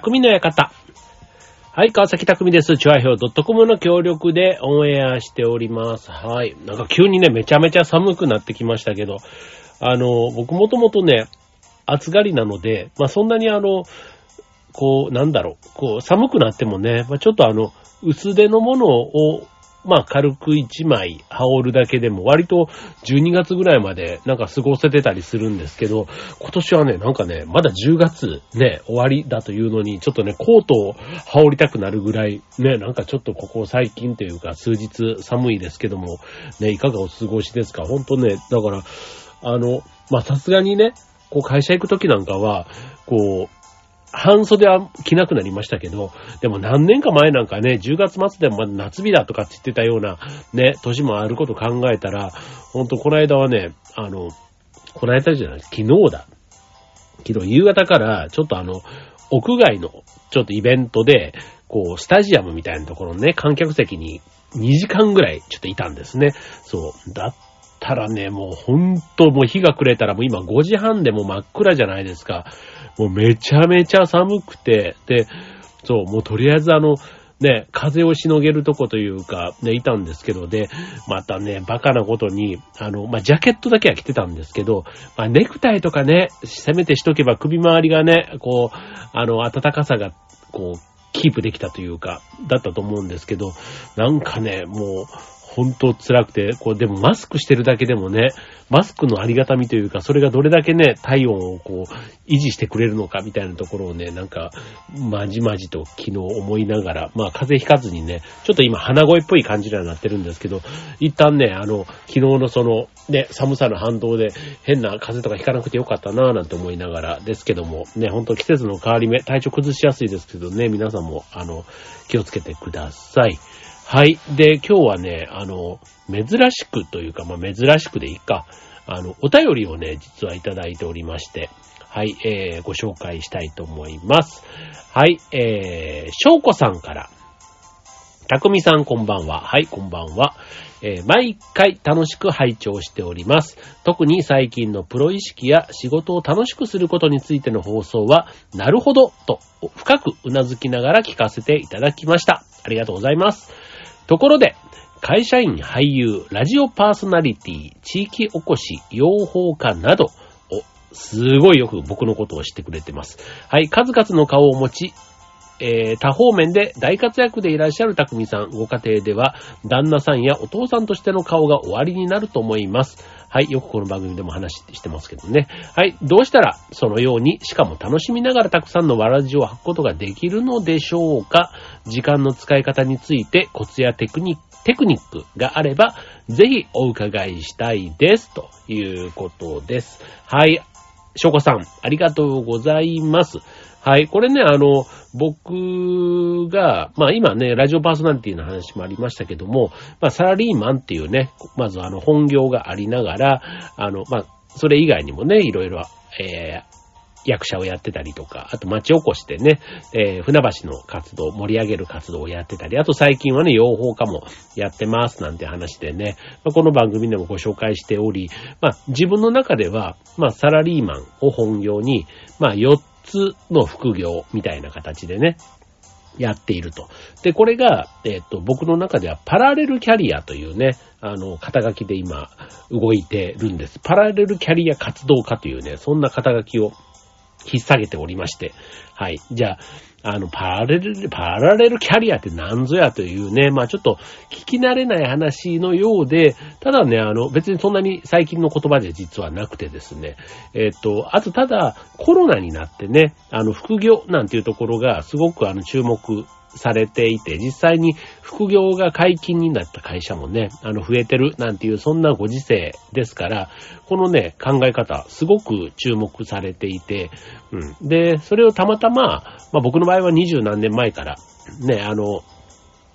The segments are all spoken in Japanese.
匠の館。はい、川崎匠です。チュアヒョウ .com の協力でオンエアしております。はい。なんか急にね、めちゃめちゃ寒くなってきましたけど、あの、僕もともとね、暑がりなので、まあそんなにあの、こう、なんだろう、こう、寒くなってもね、まあちょっとあの、薄手のものを、まあ軽く1枚羽織るだけでも割と12月ぐらいまでなんか過ごせてたりするんですけど、今年はね、なんかね、まだ10月ね、終わりだというのに、ちょっとね、コートを羽織りたくなるぐらい、ね、なんかちょっとここ最近というか数日寒いですけども、ね、いかがお過ごしですか？本当ね、だから、あの、まあさすがにね、こう会社行くときなんかは、こう、半袖は着なくなりましたけど、でも何年か前なんかね、10月末でも夏日だとかって言ってたようなね、年もあること考えたら、ほんとこの間はね、あの、この間じゃない、昨日だ。昨日夕方からちょっとあの、屋外のちょっとイベントで、こう、スタジアムみたいなところのね、観客席に2時間ぐらいちょっといたんですね。そう。だったらね、もうほんともう日が暮れたらもう今5時半でもう真っ暗じゃないですか。もうめちゃめちゃ寒くて、で、そう、もうとりあえずあの、ね、風をしのげるとこというか、ね、いたんですけど、で、またね、バカなことに、あの、まあ、ジャケットだけは着てたんですけど、まあ、ネクタイとかね、せめてしとけば首周りがね、こう、あの、暖かさが、こう、キープできたというか、だったと思うんですけど、なんかね、もう、本当辛くて、こう、でもマスクしてるだけでもね、マスクのありがたみというか、それがどれだけね、体温をこう、維持してくれるのかみたいなところをね、なんか、まじまじと昨日思いながら、まあ風邪ひかずにね、ちょっと今鼻声っぽい感じにはなってるんですけど、一旦ね、あの、昨日のその、ね、寒さの反動で変な風邪とかひかなくてよかったなぁなんて思いながらですけども、ね、ほんと季節の変わり目、体調崩しやすいですけどね、皆さんも、あの、気をつけてください。はい。で、今日はね、あの、珍しくというか、まあ、珍しくでいいか、あの、お便りをね、実はいただいておりまして、はい、えー、ご紹介したいと思います。はい、えー、翔子さんから、たくみさんこんばんは。はい、こんばんは。えー毎回楽しく拝聴しております。特に最近のプロ意識や仕事を楽しくすることについての放送は、なるほど、と深くうなずきながら聞かせていただきました。ありがとうございます。ところで、会社員、俳優、ラジオパーソナリティ、地域おこし、養蜂家など、お、すごいよく僕のことを知ってくれてます。はい、数々の顔を持ち、えー、多方面で大活躍でいらっしゃる匠さん、ご家庭では、旦那さんやお父さんとしての顔が終わりになると思います。はい、よくこの番組でも話してますけどね。はい、どうしたら、そのように、しかも楽しみながらたくさんのわらじを履くことができるのでしょうか時間の使い方について、コツやテクニック、テクニックがあれば、ぜひお伺いしたいです。ということです。はい。しょうこさん、ありがとうございます。はい。これね、あの、僕が、まあ今ね、ラジオパーソナリティの話もありましたけども、まあサラリーマンっていうね、まずあの本業がありながら、あの、まあ、それ以外にもね、いろいろ、えー役者をやってたりとか、あと町おこしでね、えー船橋の活動、盛り上げる活動をやってたり、あと最近はね、養蜂家もやってますなんて話でね、まあこの番組でもご紹介しており、まあ自分の中では、まあサラリーマンを本業に、まあ4つの副業みたいな形でね、やっていると。で、これが、えっ、と、僕の中ではパラレルキャリアというね、あの、肩書きで今、動いてるんです。パラレルキャリア活動家というね、そんな肩書きを引っ下げておりまして、はい。じゃあ、あの、パラレル、パラレルキャリアって何ぞやというね、まあちょっと聞き慣れない話のようで、ただね、あの、別にそんなに最近の言葉じゃ実はなくてですね、えっ、と、あとただ、コロナになってね、あの、副業なんていうところがすごくあの、注目されていて、実際に副業が解禁になった会社もね、あの、増えてるなんていう、そんなご時世ですから、このね、考え方、すごく注目されていて、うん。で、それをたまたま、まあ僕の場合は二十何年前から、ね、あの、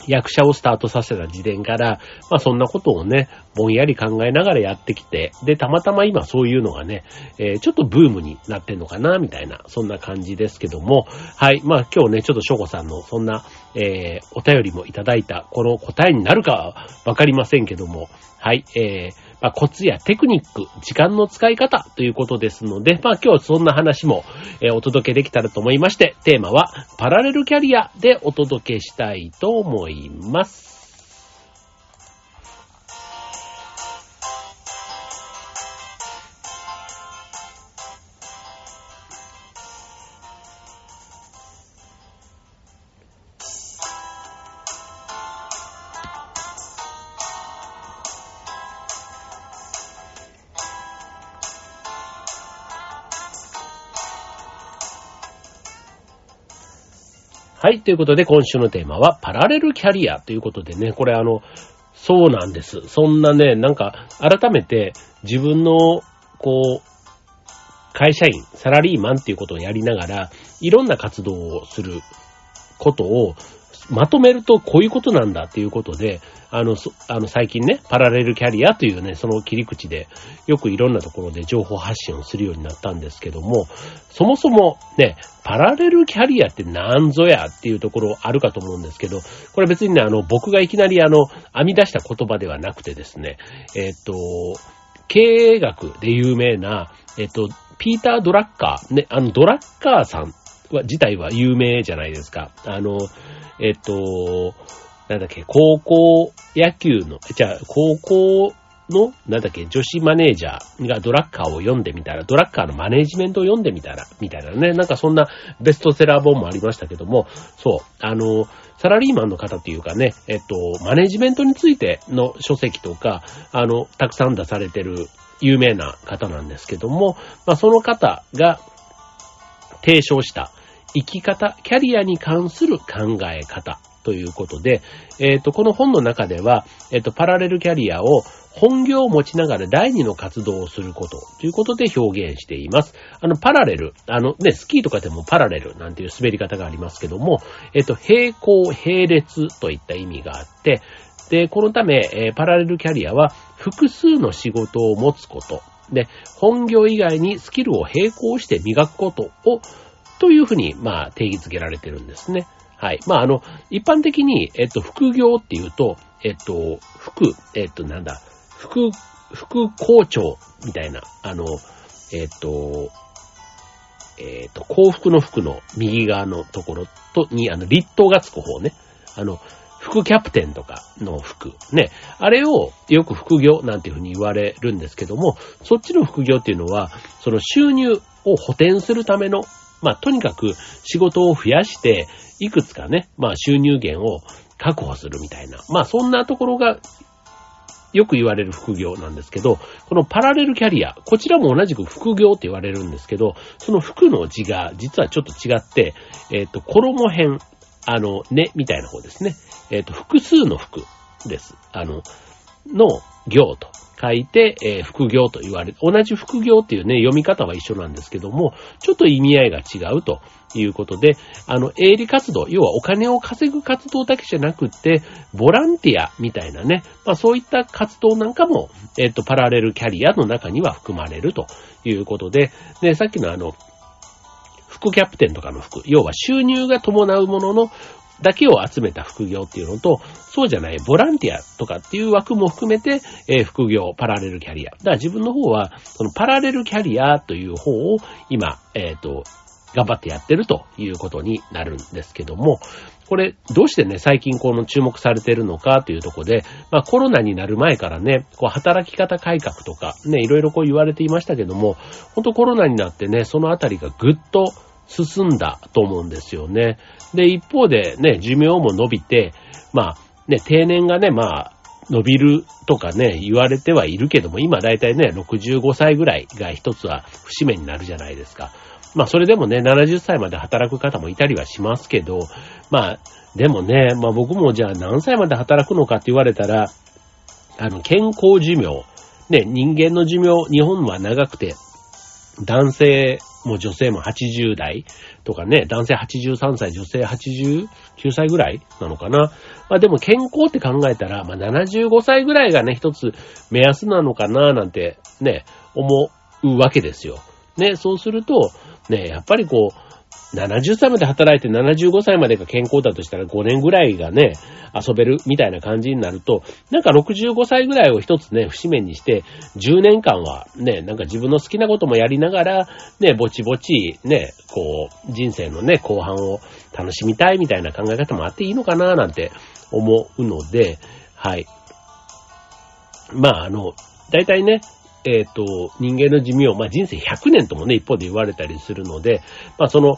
役者をスタートさせた時点から、まあそんなことをね、ぼんやり考えながらやってきて、で、たまたま今そういうのがね、えーちょっとブームになってんのかな、みたいな、そんな感じですけども、はい、まあ今日ね、ちょっと翔子さんのそんなえー、お便りもいただいた、この答えになるかはわかりませんけども、はい、えー、まあ、コツやテクニック、時間の使い方ということですので、まあ、今日そんな話も、え、お届けできたらと思いまして、テーマはパラレルキャリアでお届けしたいと思います。はい、ということで今週のテーマはパラレルキャリアということでね、これあの、そうなんです。そんなね、なんか改めて自分のこう、会社員、サラリーマンっていうことをやりながら、いろんな活動をすることをまとめるとこういうことなんだっていうことで、あの、あの最近ね、パラレルキャリアというね、その切り口で、よくいろんなところで情報発信をするようになったんですけども、そもそもね、パラレルキャリアって何ぞやっていうところあるかと思うんですけど、これ別にね、あの、僕がいきなりあの、編み出した言葉ではなくてですね、えっ、と、経営学で有名な、えっ、と、ピーター・ドラッカー、ね、あの、ドラッカーさんは、自体は有名じゃないですか。あの、えっと、なんだっけ、高校野球の、じゃあ、高校の、なんだっけ、女子マネージャーがドラッカーを読んでみたら、ドラッカーのマネージメントを読んでみたら、みたいなね、なんかそんなベストセラー本もありましたけども、そう、あの、サラリーマンの方っていうかね、えっと、マネージメントについての書籍とか、あの、たくさん出されてる有名な方なんですけども、まあ、その方が提唱した生き方、キャリアに関する考え方ということで、えっ、と、この本の中では、えっ、と、パラレルキャリアを本業を持ちながら第二の活動をすることということで表現しています。あの、パラレル、あのね、スキーとかでもパラレルなんていう滑り方がありますけども、えっ、と、並行、並列といった意味があって、で、このため、えパラレルキャリアは複数の仕事を持つこと、で、本業以外にスキルを並行して磨くことをというふうに、まあ、定義づけられてるんですね。はい。まあ、あの、一般的に、えっと、副業っていうと、えっと、副、えっと、なんだ、副、副校長みたいな、あの、えっと、えっと、幸福の服の右側のところと、に、あの、立冬がつく方ね。あの、副キャプテンとかの服。ね。あれをよく副業なんていうふうに言われるんですけども、そっちの副業っていうのは、その収入を補填するためのまあ、とにかく仕事を増やして、いくつかね、まあ、収入源を確保するみたいな。まあ、そんなところが、よく言われる副業なんですけど、このパラレルキャリア、こちらも同じく副業って言われるんですけど、その服の字が実はちょっと違って、えっ、ー、と、衣編、あの、ね、みたいな方ですね。えっ、ー、と、複数の服です。あの、の行と。書いて、えー、副業と言われ。同じ副業っていうね、読み方は一緒なんですけども、ちょっと意味合いが違うということで、あの、営利活動、要はお金を稼ぐ活動だけじゃなくって、ボランティアみたいなね、まあそういった活動なんかも、えっ、ー、と、パラレルキャリアの中には含まれるということで、で、さっきのあの、副キャプテンとかの服、要は収入が伴うもののだけを集めた副業っていうのと、そうじゃないボランティアとかっていう枠も含めて、えー、副業、パラレルキャリア。だから自分の方は、そのパラレルキャリアという方を今、えっ、ー、と、頑張ってやってるということになるんですけども、これ、どうしてね、最近この注目されてるのかというとこで、まあコロナになる前からね、こう働き方改革とか、ね、いろいろこう言われていましたけども、本当コロナになってね、そのあたりがぐっと進んだと思うんですよね。で、一方でね、寿命も伸びて、まあ、ね、定年がね、まあ、伸びるとかね、言われてはいるけども、今だいたいね、65歳ぐらいが一つは節目になるじゃないですか。まあ、それでもね、70歳まで働く方もいたりはしますけど、まあ、でもね、まあ僕もじゃあ何歳まで働くのかって言われたら、あの、健康寿命、ね、人間の寿命、日本は長くて、男性もう女性も80代とかね、男性83歳、女性89歳ぐらいなのかな。まあでも健康って考えたら、まあ75歳ぐらいがね、一つ目安なのかななんてね、思うわけですよ。ね、そうすると、ね、やっぱりこう、70歳まで働いて75歳までが健康だとしたら5年ぐらいがね、遊べるみたいな感じになると、なんか65歳ぐらいを一つね、節目にして、10年間はね、なんか自分の好きなこともやりながら、ね、ぼちぼち、ね、こう、人生のね、後半を楽しみたいみたいな考え方もあっていいのかななんて思うので、はい。まあ、あの、大体ね、えっ、と、人間の寿命、まあ人生100年ともね、一方で言われたりするので、まあその、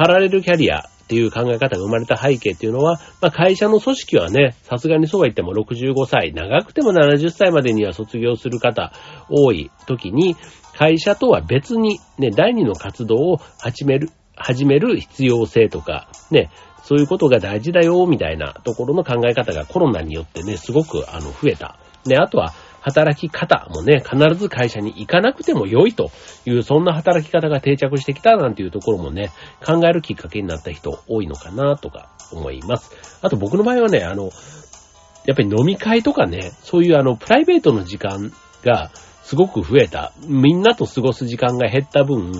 パラレルキャリアっていう考え方が生まれた背景っていうのは、まあ会社の組織はね、さすがにそうは言っても65歳、長くても70歳までには卒業する方多い時に、会社とは別にね、第二の活動を始める、始める必要性とか、ね、そういうことが大事だよ、みたいなところの考え方がコロナによってね、すごくあの増えた。で、あとは、働き方もね、必ず会社に行かなくても良いという、そんな働き方が定着してきたなんていうところもね、考えるきっかけになった人多いのかなとか思います。あと僕の場合はね、あの、やっぱり飲み会とかね、そういうあの、プライベートの時間がすごく増えた。みんなと過ごす時間が減った分、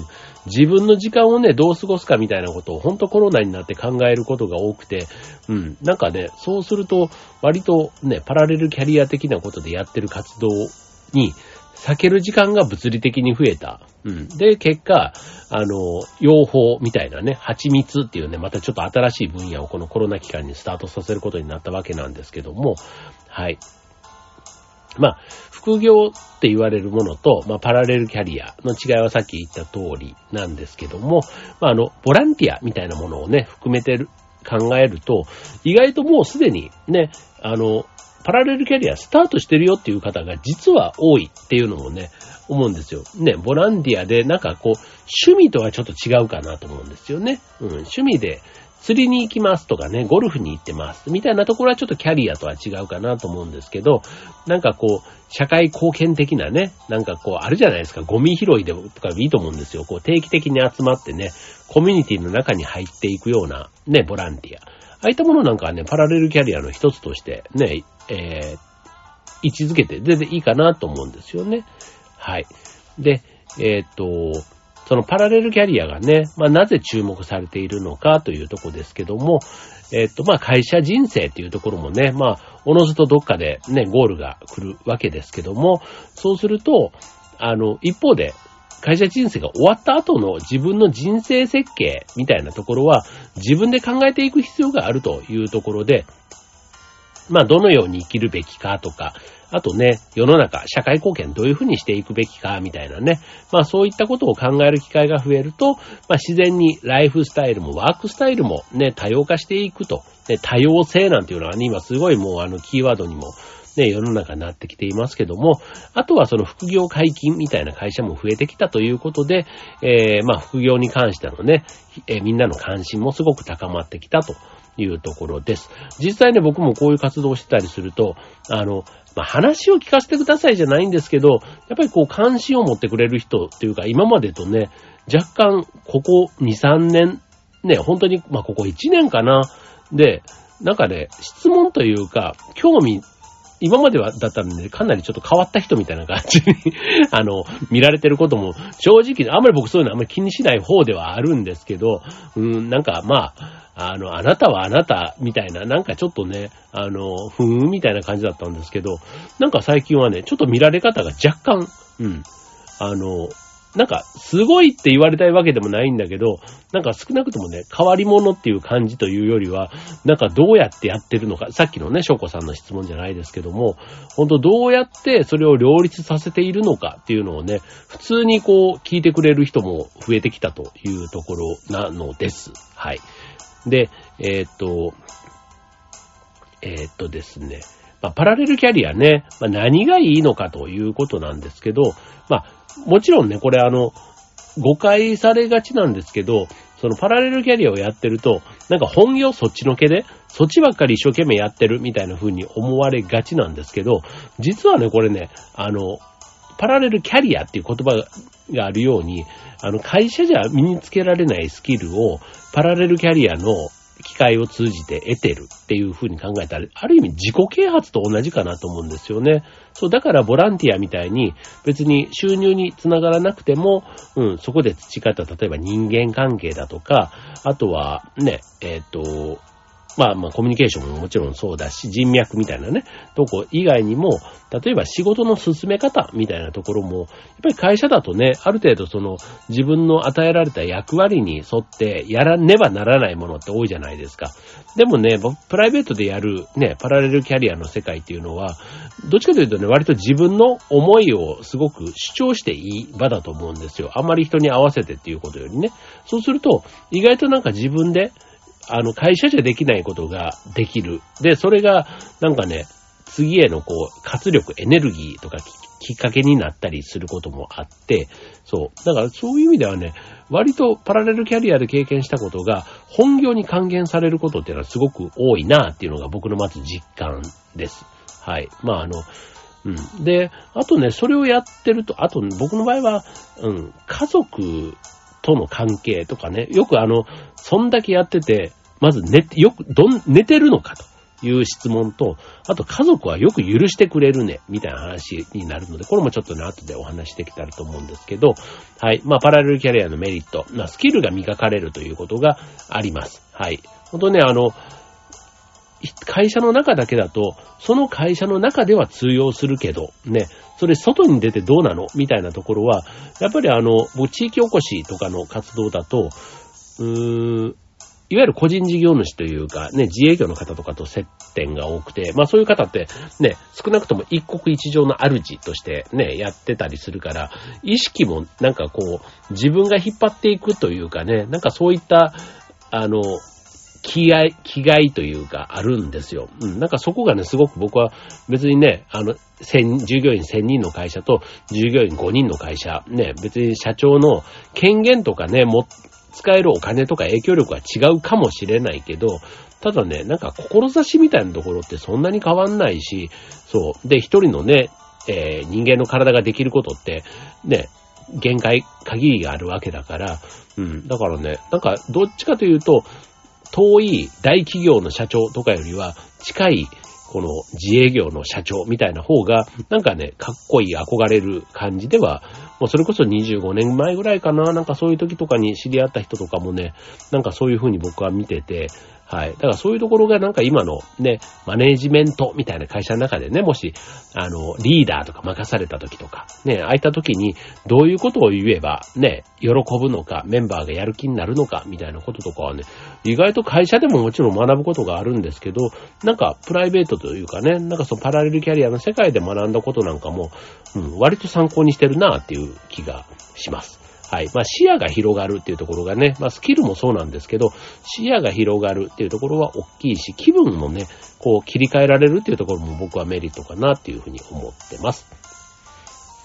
自分の時間をね、どう過ごすかみたいなことを、ほんとコロナになって考えることが多くて、うん、なんかね、そうすると、割とね、パラレルキャリア的なことでやってる活動に、避ける時間が物理的に増えた。うん。で、結果、あの、養蜂みたいなね、蜂蜜っていうね、またちょっと新しい分野をこのコロナ期間にスタートさせることになったわけなんですけども、はい。まあ、副業って言われるものと、まあ、パラレルキャリアの違いはさっき言った通りなんですけども、まあ、あの、ボランティアみたいなものをね、含めてる、考えると、意外ともうすでにね、あの、パラレルキャリアスタートしてるよっていう方が実は多いっていうのもね、思うんですよ。ね、ボランティアでなんかこう、趣味とはちょっと違うかなと思うんですよね。うん、趣味で釣りに行きますとかね、ゴルフに行ってます。みたいなところはちょっとキャリアとは違うかなと思うんですけど、なんかこう、社会貢献的なね、なんかこう、あるじゃないですか、ゴミ拾いでとかいいと思うんですよ。こう、定期的に集まってね、コミュニティの中に入っていくような、ね、ボランティア。ああいったものなんかはね、パラレルキャリアの一つとして、ね、えー、位置づけて全然いいかなと思うんですよね。はい。で、えー、っと、そのパラレルキャリアがね、まあなぜ注目されているのかというとこですけども、えっと、まあ会社人生っていうところもね、まあ、おのずとどっかでね、ゴールが来るわけですけども、そうすると、あの、一方で、会社人生が終わった後の自分の人生設計みたいなところは自分で考えていく必要があるというところで、まあ、どのように生きるべきかとか、あとね、世の中、社会貢献どういうふうにしていくべきか、みたいなね。まあそういったことを考える機会が増えると、まあ自然にライフスタイルもワークスタイルもね、多様化していくと。ね、多様性なんていうのはね、今すごいもうあのキーワードにもね、世の中になってきていますけども、あとはその副業解禁みたいな会社も増えてきたということで、えー、まあ副業に関してのね、えー、みんなの関心もすごく高まってきたというところです。実際ね、僕もこういう活動をしてたりすると、あの、まあ、話を聞かせてくださいじゃないんですけど、やっぱりこう関心を持ってくれる人っていうか、今までとね、若干、ここ2、3年、ね、本当に、まあ、ここ1年かな。で、なんかね、質問というか、興味今までは、だったんで、かなりちょっと変わった人みたいな感じに あの、見られてることも、正直、あんまり僕そういうのあんまり気にしない方ではあるんですけど、うん、なんか、まあ、あの、あなたはあなた、みたいな、なんかちょっとね、あの、ふーん、みたいな感じだったんですけど、なんか最近はね、ちょっと見られ方が若干、うん、あの、なんか、すごいって言われたいわけでもないんだけど、なんか少なくともね、変わり者っていう感じというよりは、なんかどうやってやってるのか、さっきのね、翔子さんの質問じゃないですけども、ほんとどうやってそれを両立させているのかっていうのをね、普通にこう聞いてくれる人も増えてきたというところなのです。はい。で、えー、っと、えー、っとですね、まあ、パラレルキャリアね、まあ、何がいいのかということなんですけど、まあ、もちろんね、これあの、誤解されがちなんですけど、そのパラレルキャリアをやってると、なんか本業そっちのけで、そっちばっかり一生懸命やってるみたいな風に思われがちなんですけど、実はね、これね、あの、パラレルキャリアっていう言葉があるように、あの、会社じゃ身につけられないスキルを、パラレルキャリアの機会を通じて得てるっていう風に考えたら、ある意味自己啓発と同じかなと思うんですよね。そう、だからボランティアみたいに別に収入につながらなくても、うん、そこで培った、例えば人間関係だとか、あとはね、えっ、ー、と、まあまあコミュニケーションももちろんそうだし、人脈みたいなね、とこ以外にも、例えば仕事の進め方みたいなところも、やっぱり会社だとね、ある程度その自分の与えられた役割に沿ってやらねばならないものって多いじゃないですか。でもね、プライベートでやるね、パラレルキャリアの世界っていうのは、どっちかというとね、割と自分の思いをすごく主張していい場だと思うんですよ。あんまり人に合わせてっていうことよりね。そうすると、意外となんか自分で、あの、会社じゃできないことができる。で、それが、なんかね、次へのこう、活力、エネルギーとかきっかけになったりすることもあって、そう。だからそういう意味ではね、割とパラレルキャリアで経験したことが、本業に還元されることっていうのはすごく多いなっていうのが僕のまず実感です。はい。まああの、うん。で、あとね、それをやってると、あと僕の場合は、うん、家族との関係とかね、よくあの、そんだけやってて、まず寝て、よく、どん、寝てるのかという質問と、あと家族はよく許してくれるね、みたいな話になるので、これもちょっとね、後でお話しできたらと思うんですけど、はい。まあ、パラレルキャリアのメリット、まあ、スキルが磨かれるということがあります。はい。ほんとね、あの、会社の中だけだと、その会社の中では通用するけど、ね、それ外に出てどうなの？みたいなところは、やっぱりあの、地域おこしとかの活動だと、うーん、いわゆる個人事業主というか、ね、自営業の方とかと接点が多くて、まあそういう方って、ね、少なくとも一国一城の主としてね、やってたりするから、意識もなんかこう、自分が引っ張っていくというかね、なんかそういった、あの、気合、気概というか、あるんですよ。うん。なんかそこがね、すごく僕は別にね、あの、千、従業員1000人の会社と従業員5人の会社、ね、別に社長の権限とかね、も、使えるお金とか影響力は違うかもしれないけど、ただね、なんか志みたいなところってそんなに変わんないし、そう。で、一人のね、えー、人間の体ができることって、ね、限界、限りがあるわけだから、うん。だからね、なんか、どっちかというと、遠い大企業の社長とかよりは、近いこの自営業の社長みたいな方が、なんかね、かっこいい憧れる感じでは、もうそれこそ25年前ぐらいかな、なんかそういう時とかに知り合った人とかもね、なんかそういうふうに僕は見てて、はい。だからそういうところがなんか今のね、マネージメントみたいな会社の中でね、もし、あの、リーダーとか任された時とか、ね、ああいた時にどういうことを言えば、ね、喜ぶのか、メンバーがやる気になるのか、みたいなこととかはね、意外と会社でももちろん学ぶことがあるんですけど、なんかプライベートというかね、なんかそのパラレルキャリアの世界で学んだことなんかも、うん、割と参考にしてるなっていう気がします。はい。まあ、視野が広がるっていうところがね、まあ、スキルもそうなんですけど、視野が広がるっていうところは大きいし、気分もね、こう切り替えられるっていうところも僕はメリットかなっていうふうに思ってます。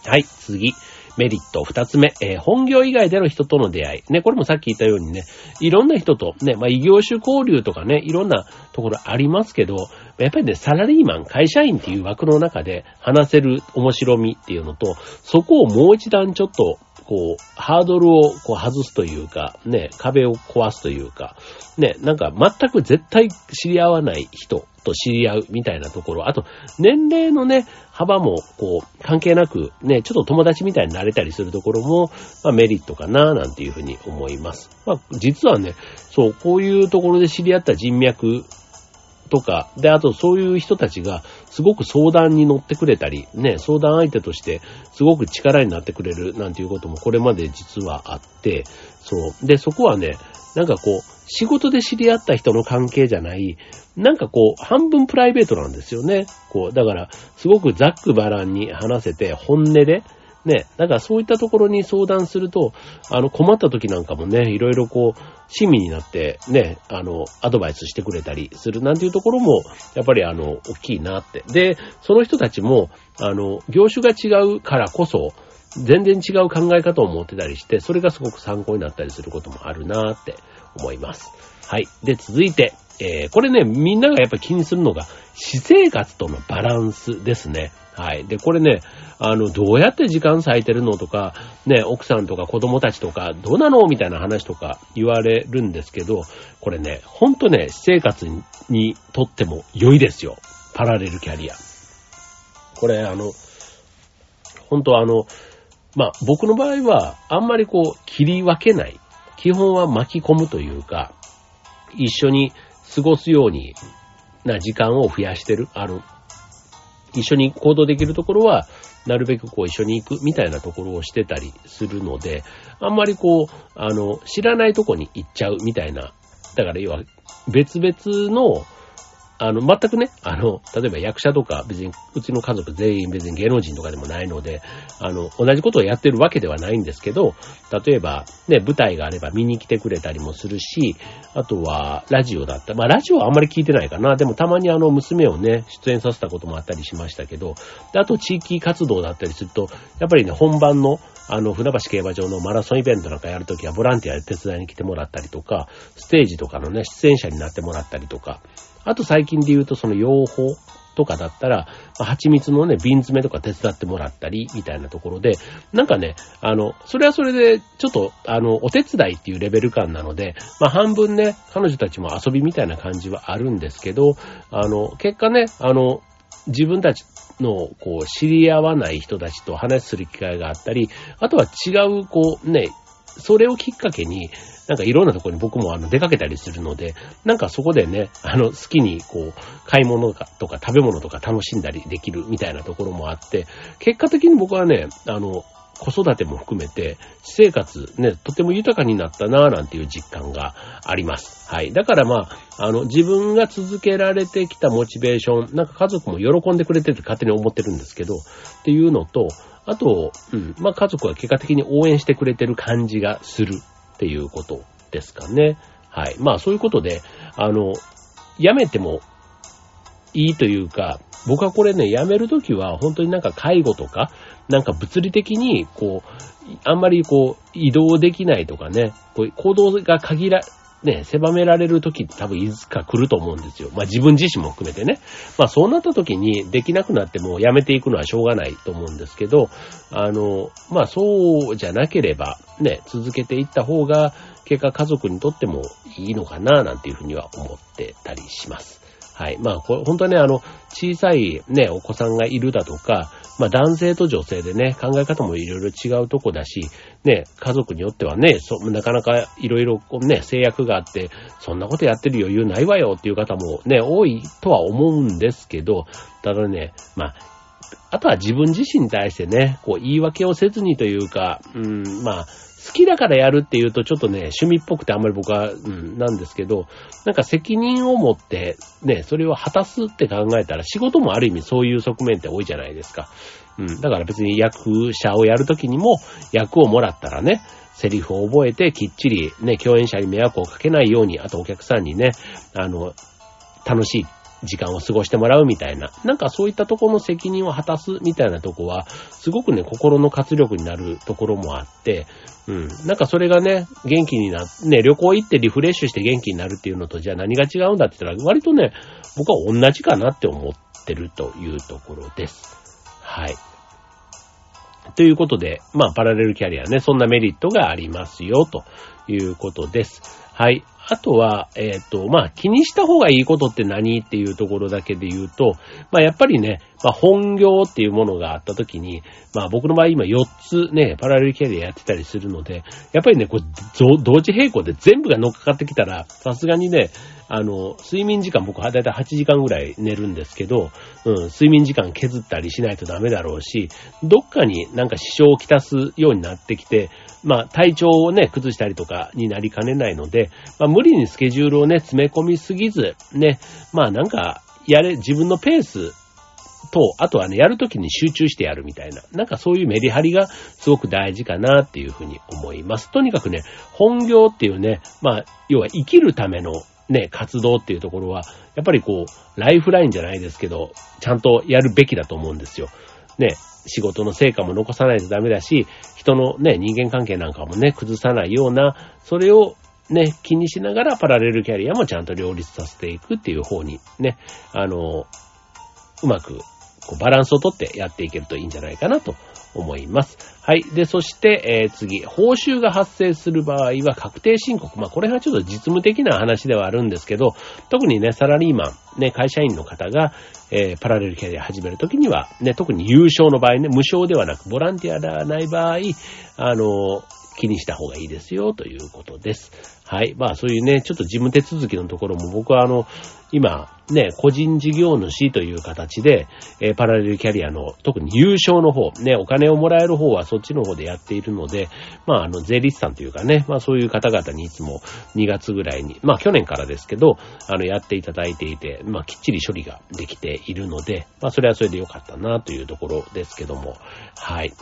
はい、次。メリット二つ目、えー、本業以外での人との出会い。ね、これもさっき言ったようにね、いろんな人と、ね、まあ、異業種交流とかね、いろんなところありますけど、やっぱりね、サラリーマン、会社員っていう枠の中で話せる面白みっていうのと、そこをもう一段ちょっとこう、ハードルをこう外すというか、ね、壁を壊すというか、ね、なんか全く絶対知り合わない人と知り合うみたいなところ、あと、年齢のね、幅もこう、関係なく、ね、ちょっと友達みたいになれたりするところも、まあメリットかな、なんていうふうに思います。まあ、実はね、そう、こういうところで知り合った人脈とか、で、あとそういう人たちがすごく相談に乗ってくれたり、ね、相談相手としてすごく力になってくれるなんていうこともこれまで実はあって、そう。で、そこはね、なんかこう、仕事で知り合った人の関係じゃない、なんかこう、半分プライベートなんですよね。こう、だから、すごくざっくばらんに話せて、本音で、ね、だからそういったところに相談すると、あの困った時なんかもね、いろいろこう、親身になってね、あの、アドバイスしてくれたりするなんていうところも、やっぱりあの、大きいなって。で、その人たちも、あの、業種が違うからこそ、全然違う考え方を持ってたりして、それがすごく参考になったりすることもあるなって思います。はい。で、続いて、えー、これね、みんながやっぱ気にするのが、私生活とのバランスですね。はい。で、これね、あの、どうやって時間割いてるのとか、ね、奥さんとか子供たちとか、どうなのみたいな話とか言われるんですけど、これね、ほんとね、私生活にとっても良いですよ。パラレルキャリア。これ、あの、本当あの、まあ、僕の場合は、あんまりこう、切り分けない。基本は巻き込むというか、一緒に過ごすようにな時間を増やしてる。あの、一緒に行動できるところは、なるべくこう一緒に行くみたいなところをしてたりするので、あんまりこう、あの、知らないとこに行っちゃうみたいな。だから要は、別々のあの、全くね、あの、例えば役者とか、別に、うちの家族全員別に芸能人とかでもないので、あの、同じことをやってるわけではないんですけど、例えば、ね、舞台があれば見に来てくれたりもするし、あとは、ラジオだった。まあ、ラジオはあんまり聞いてないかな。でも、たまにあの、娘をね、出演させたこともあったりしましたけど、であと、地域活動だったりすると、やっぱりね、本番の、あの、船橋競馬場のマラソンイベントなんかやるときは、ボランティアで手伝いに来てもらったりとか、ステージとかのね、出演者になってもらったりとか、あと最近で言うとその養蜂とかだったら、蜂蜜のね、瓶詰めとか手伝ってもらったり、みたいなところで、なんかね、あの、それはそれで、ちょっと、あの、お手伝いっていうレベル感なので、まあ、半分ね、彼女たちも遊びみたいな感じはあるんですけど、あの、結果ね、あの、自分たちの、こう、知り合わない人たちと話する機会があったり、あとは違う、こう、ね、それをきっかけに、なんかいろんなところに僕もあの出かけたりするので、なんかそこでね、あの好きにこう、買い物とか食べ物とか楽しんだりできるみたいなところもあって、結果的に僕はね、あの、子育ても含めて、私生活ね、とても豊かになったなぁなんていう実感があります。はい。だからまあ、あの、自分が続けられてきたモチベーション、なんか家族も喜んでくれてるって勝手に思ってるんですけど、っていうのと、あと、うん、まあ家族は結果的に応援してくれてる感じがするっていうことですかね。はい。まあそういうことで、あの、辞めてもいいというか、僕はこれね、辞めるときは本当になんか介護とか、なんか物理的に、こう、あんまりこう、移動できないとかね、こう行動が限ら、ね、狭められる時って多分いつか来ると思うんですよ。まあ自分自身も含めてね。まあそうなった時にできなくなってもやめていくのはしょうがないと思うんですけど、あの、まあそうじゃなければね、続けていった方が結果家族にとってもいいのかななんていうふうには思ってたりします。はい。まあ、これ本当はね、あの、小さいね、お子さんがいるだとか、まあ男性と女性でね、考え方もいろいろ違うとこだし、ね、家族によってはね、そなかなかいろいろこうね、制約があって、そんなことやってる余裕ないわよっていう方もね、多いとは思うんですけど、ただね、まあ、あとは自分自身に対してね、こう言い訳をせずにというか、うん、まあ、好きだからやるっていうとちょっとね、趣味っぽくてあんまり僕は、うん、なんですけど、なんか責任を持って、ね、それを果たすって考えたら仕事もある意味そういう側面って多いじゃないですか。うん。だから別に役者をやるときにも役をもらったらね、セリフを覚えてきっちりね、共演者に迷惑をかけないように、あとお客さんにね、あの、楽しい時間を過ごしてもらうみたいな、なんかそういったところの責任を果たすみたいなとこは、すごくね、心の活力になるところもあって、うん。なんかそれがね、元気にな、ね、旅行行ってリフレッシュして元気になるっていうのと、じゃあ何が違うんだって言ったら、割とね、僕は同じかなって思ってるというところです。はい。ということで、まあ、パラレルキャリアね、そんなメリットがありますよ、ということです。はい。あとは、えっ、ー、と、まあ、気にした方がいいことって何っていうところだけで言うと、まあ、やっぱりね、まあ、本業っていうものがあった時に、まあ、僕の場合今4つね、パラレルキャリアやってたりするので、やっぱりね、こう、同時並行で全部が乗っかかってきたら、さすがにね、あの、睡眠時間僕はだいたい8時間ぐらい寝るんですけど、うん、睡眠時間削ったりしないとダメだろうし、どっかになんか支障をきたすようになってきて、まあ、体調をね、崩したりとかになりかねないので、まあ、無理にスケジュールをね、詰め込みすぎず、ね、まあ、なんか、やれ、自分のペースと、あとはね、やるときに集中してやるみたいな、なんかそういうメリハリがすごく大事かなっていうふうに思います。とにかくね、本業っていうね、まあ、要は生きるためのね、活動っていうところは、やっぱりこう、ライフラインじゃないですけど、ちゃんとやるべきだと思うんですよ。ね、仕事の成果も残さないとダメだし、人のね、人間関係なんかもね、崩さないような、それをね、気にしながらパラレルキャリアもちゃんと両立させていくっていう方にね、あの、うまくこうバランスをとってやっていけるといいんじゃないかなと思います。はい。で、そして、えー、次、報酬が発生する場合は確定申告。まあ、これがちょっと実務的な話ではあるんですけど、特にね、サラリーマン、ね、会社員の方が、えー、パラレルキャリア始めるときには、ね、特に優勝の場合ね、無償ではなく、ボランティアではない場合、あの、気にした方がいいですよ、ということです。はい。まあそういうね、ちょっと事務手続きのところも僕はあの、今、ね、個人事業主という形で、えー、パラレルキャリアの特に優勝の方、ね、お金をもらえる方はそっちの方でやっているので、まああの、税理士さんというかね、まあそういう方々にいつも2月ぐらいに、まあ去年からですけど、あの、やっていただいていて、まあきっちり処理ができているので、まあそれはそれでよかったなというところですけども、はい。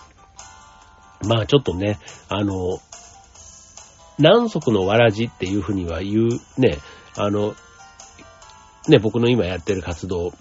まあちょっとね、あの、何足のわらじっていうふうには言う、ね、あの、ね、僕の今やってる活動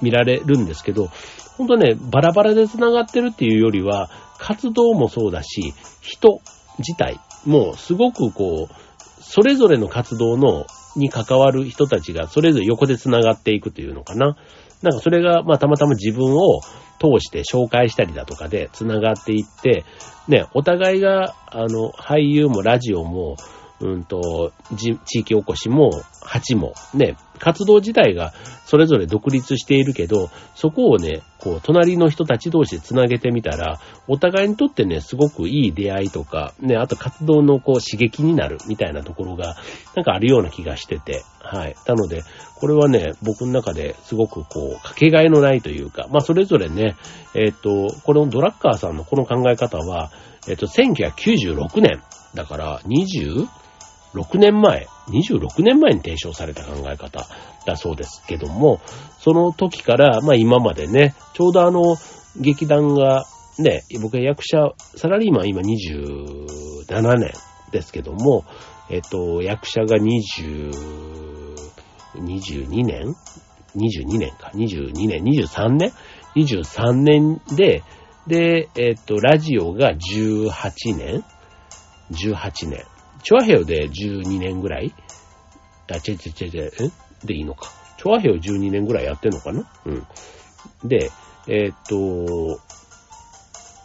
見られるんですけど、ほんとね、バラバラで繋がってるっていうよりは、活動もそうだし、人自体もすごくこう、それぞれの活動の、に関わる人たちがそれぞれ横で繋がっていくというのかな。なんかそれが、まあたまたま自分を通して紹介したりだとかで繋がっていって、ね、お互いが、あの、俳優もラジオも、うんと、地域おこしも、蜂も、ね、活動自体がそれぞれ独立しているけど、そこをね、こう、隣の人たち同士で繋げてみたら、お互いにとってね、すごくいい出会いとか、ね、あと活動のこう、刺激になるみたいなところが、なんかあるような気がしてて、はい。なので、これはね、僕の中ですごくこう、かけがえのないというか、まあ、それぞれね、えっ、と、このドラッカーさんのこの考え方は、えっ、と、1996年、だから、20? 6年前、26年前に提唱された考え方だそうですけども、その時から、まあ今までね、ちょうどあの、劇団が、ね、僕は役者、サラリーマン今27年ですけども、えっと、役者が20、22年 ?22 年か。22年、23年 ?23 年で、で、えっと、ラジオが18年 ?18 年。チョアヘオで12年ぐらい？あ、ちぇちぇちぇちぇ、んでいいのか。チョアヘオ12年ぐらいやってんのかな？うん。で、えー、っと、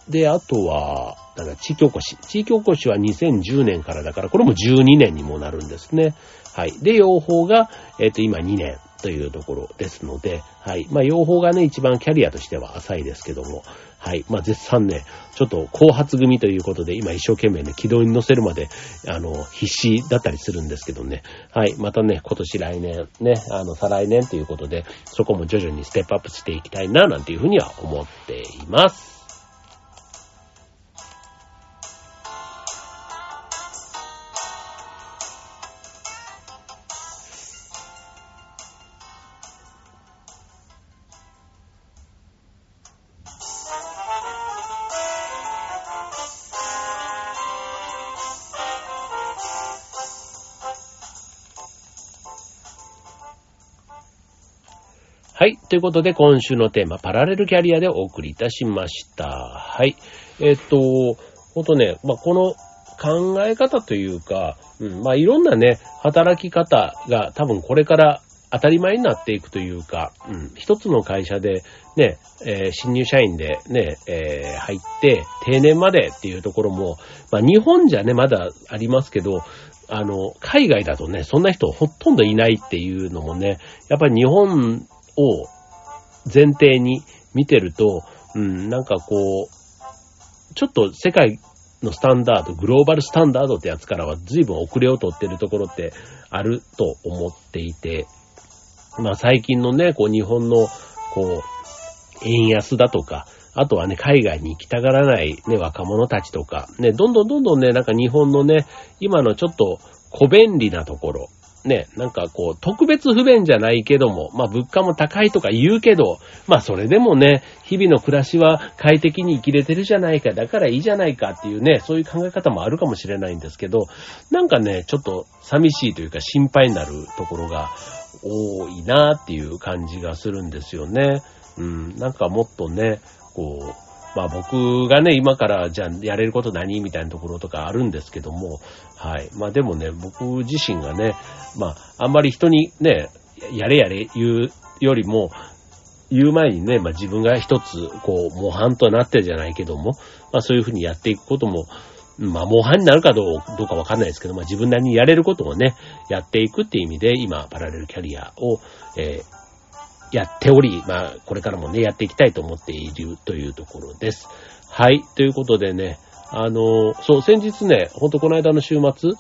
で、あとは、だか地域おこし。地域おこしは2010年からだから、これも12年にもなるんですね。はい。で、養蜂が、えっ、と、今2年。というところですので、はい。まあ、養蜂がね、一番キャリアとしては浅いですけども、はい。まあ、絶賛ね、ちょっと後発組ということで、今一生懸命ね、軌道に乗せるまで、あの、必死だったりするんですけどね。はい。またね、今年来年、ね、あの、再来年ということで、そこも徐々にステップアップしていきたいな、なんていうふうには思っています。ということで、今週のテーマ、パラレルキャリアでお送りいたしました。はい。えっと、ほんとね、まあ、この考え方というか、うん、まあ、いろんなね、働き方が多分これから当たり前になっていくというか、うん、一つの会社でね、えー、新入社員でね、えー、入って定年までっていうところも、まあ、日本じゃね、まだありますけど、あの、海外だとね、そんな人ほとんどいないっていうのもね、やっぱり日本を前提に見てると、うん、なんかこう、ちょっと世界のスタンダード、グローバルスタンダードってやつからは随分遅れをとってるところってあると思っていて、まあ最近のね、こう日本の、こう、円安だとか、あとはね、海外に行きたがらないね、若者たちとか、ね、どんどんどんどんね、なんか日本のね、今のちょっと小便利なところ、ね、なんかこう、特別不便じゃないけども、まあ物価も高いとか言うけど、まあそれでもね、日々の暮らしは快適に生きれてるじゃないか、だからいいじゃないかっていうね、そういう考え方もあるかもしれないんですけど、なんかね、ちょっと寂しいというか心配になるところが多いなっていう感じがするんですよね。うん、なんかもっとね、こう、まあ僕がね、今からじゃあやれること何みたいなところとかあるんですけども、はい。まあでもね、僕自身がね、まああんまり人にね、やれやれ言うよりも、言う前にね、まあ自分が一つ、こう、模範となってじゃないけども、まあそういうふうにやっていくことも、まあ模範になるかどうどうかわかんないですけど、まあ自分なりにやれることをね、やっていくっていう意味で、今、パラレルキャリアを、え、やっており、まあこれからもね、やっていきたいと思っているというところです。はい。ということでね、あの、そう、先日ね、ほんとこの間の週末、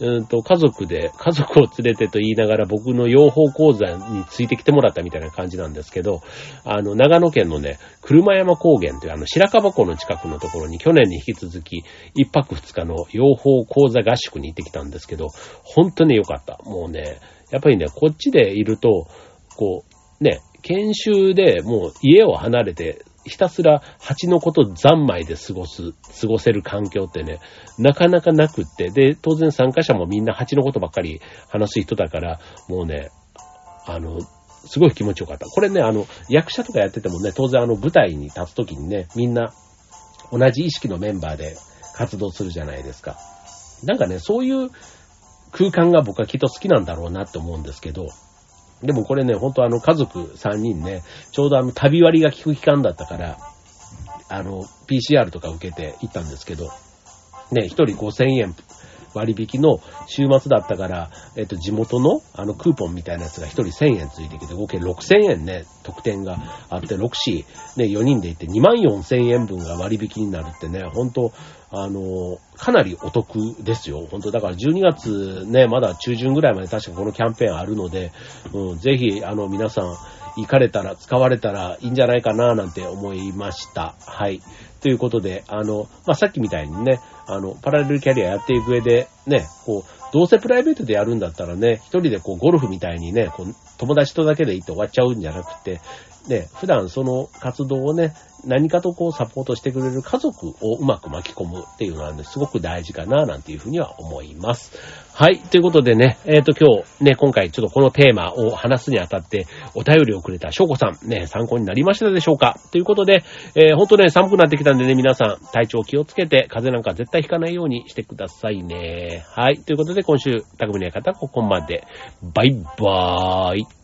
うんと、家族で、家族を連れてと言いながら僕の養蜂講座についてきてもらったみたいな感じなんですけど、あの、長野県のね、車山高原というあの、白樺湖の近くのところに去年に引き続き、一泊二日の養蜂講座合宿に行ってきたんですけど、本当に良かった。もうね、やっぱりね、こっちでいると、こう、ね、研修でもう家を離れてひたすら蜂のこと三昧で過ごす、過ごせる環境ってね、なかなかなくって、で、当然参加者もみんな蜂のことばっかり話す人だから、もうね、あの、すごい気持ちよかった。これね、あの、役者とかやっててもね、当然あの舞台に立つときにね、みんな同じ意識のメンバーで活動するじゃないですか。なんかね、そういう空間が僕はきっと好きなんだろうなって思うんですけど、でもこれね、ほんとあの家族3人ね、ちょうどあの旅割が効く期間だったから、あの、PCR とか受けて行ったんですけど、ね、1人5000円割引の週末だったから、えっと、地元のあのクーポンみたいなやつが1人1000円ついてきて、合計6000円ね、特典があって、6市、ね、4人で行って2万4000円分が割引になるってね、ほんと、あの、かなりお得ですよ。本当だから12月ね、まだ中旬ぐらいまで確かこのキャンペーンあるので、うん、ぜひ、あの、皆さん、行かれたら、使われたらいいんじゃないかな、なんて思いました。はい。ということで、あの、まあ、さっきみたいにね、あの、パラレルキャリアやっていく上で、ね、こう、どうせプライベートでやるんだったらね、一人でこう、ゴルフみたいにね、こう、友達とだけで行って終わっちゃうんじゃなくて、ね、普段その活動をね、何かとこうサポートしてくれる家族をうまく巻き込むっていうのはね、すごく大事かな、なんていうふうには思います。はい。ということでね、えっ、ー、と今日ね、今回ちょっとこのテーマを話すにあたってお便りをくれた翔子さん、ね、参考になりましたでしょうか？ということで、えー、ほんとね、寒くなってきたんでね、皆さん体調気をつけて、風邪なんか絶対ひかないようにしてくださいね。はい。ということで今週、匠の方、ここまで。バイバーイ。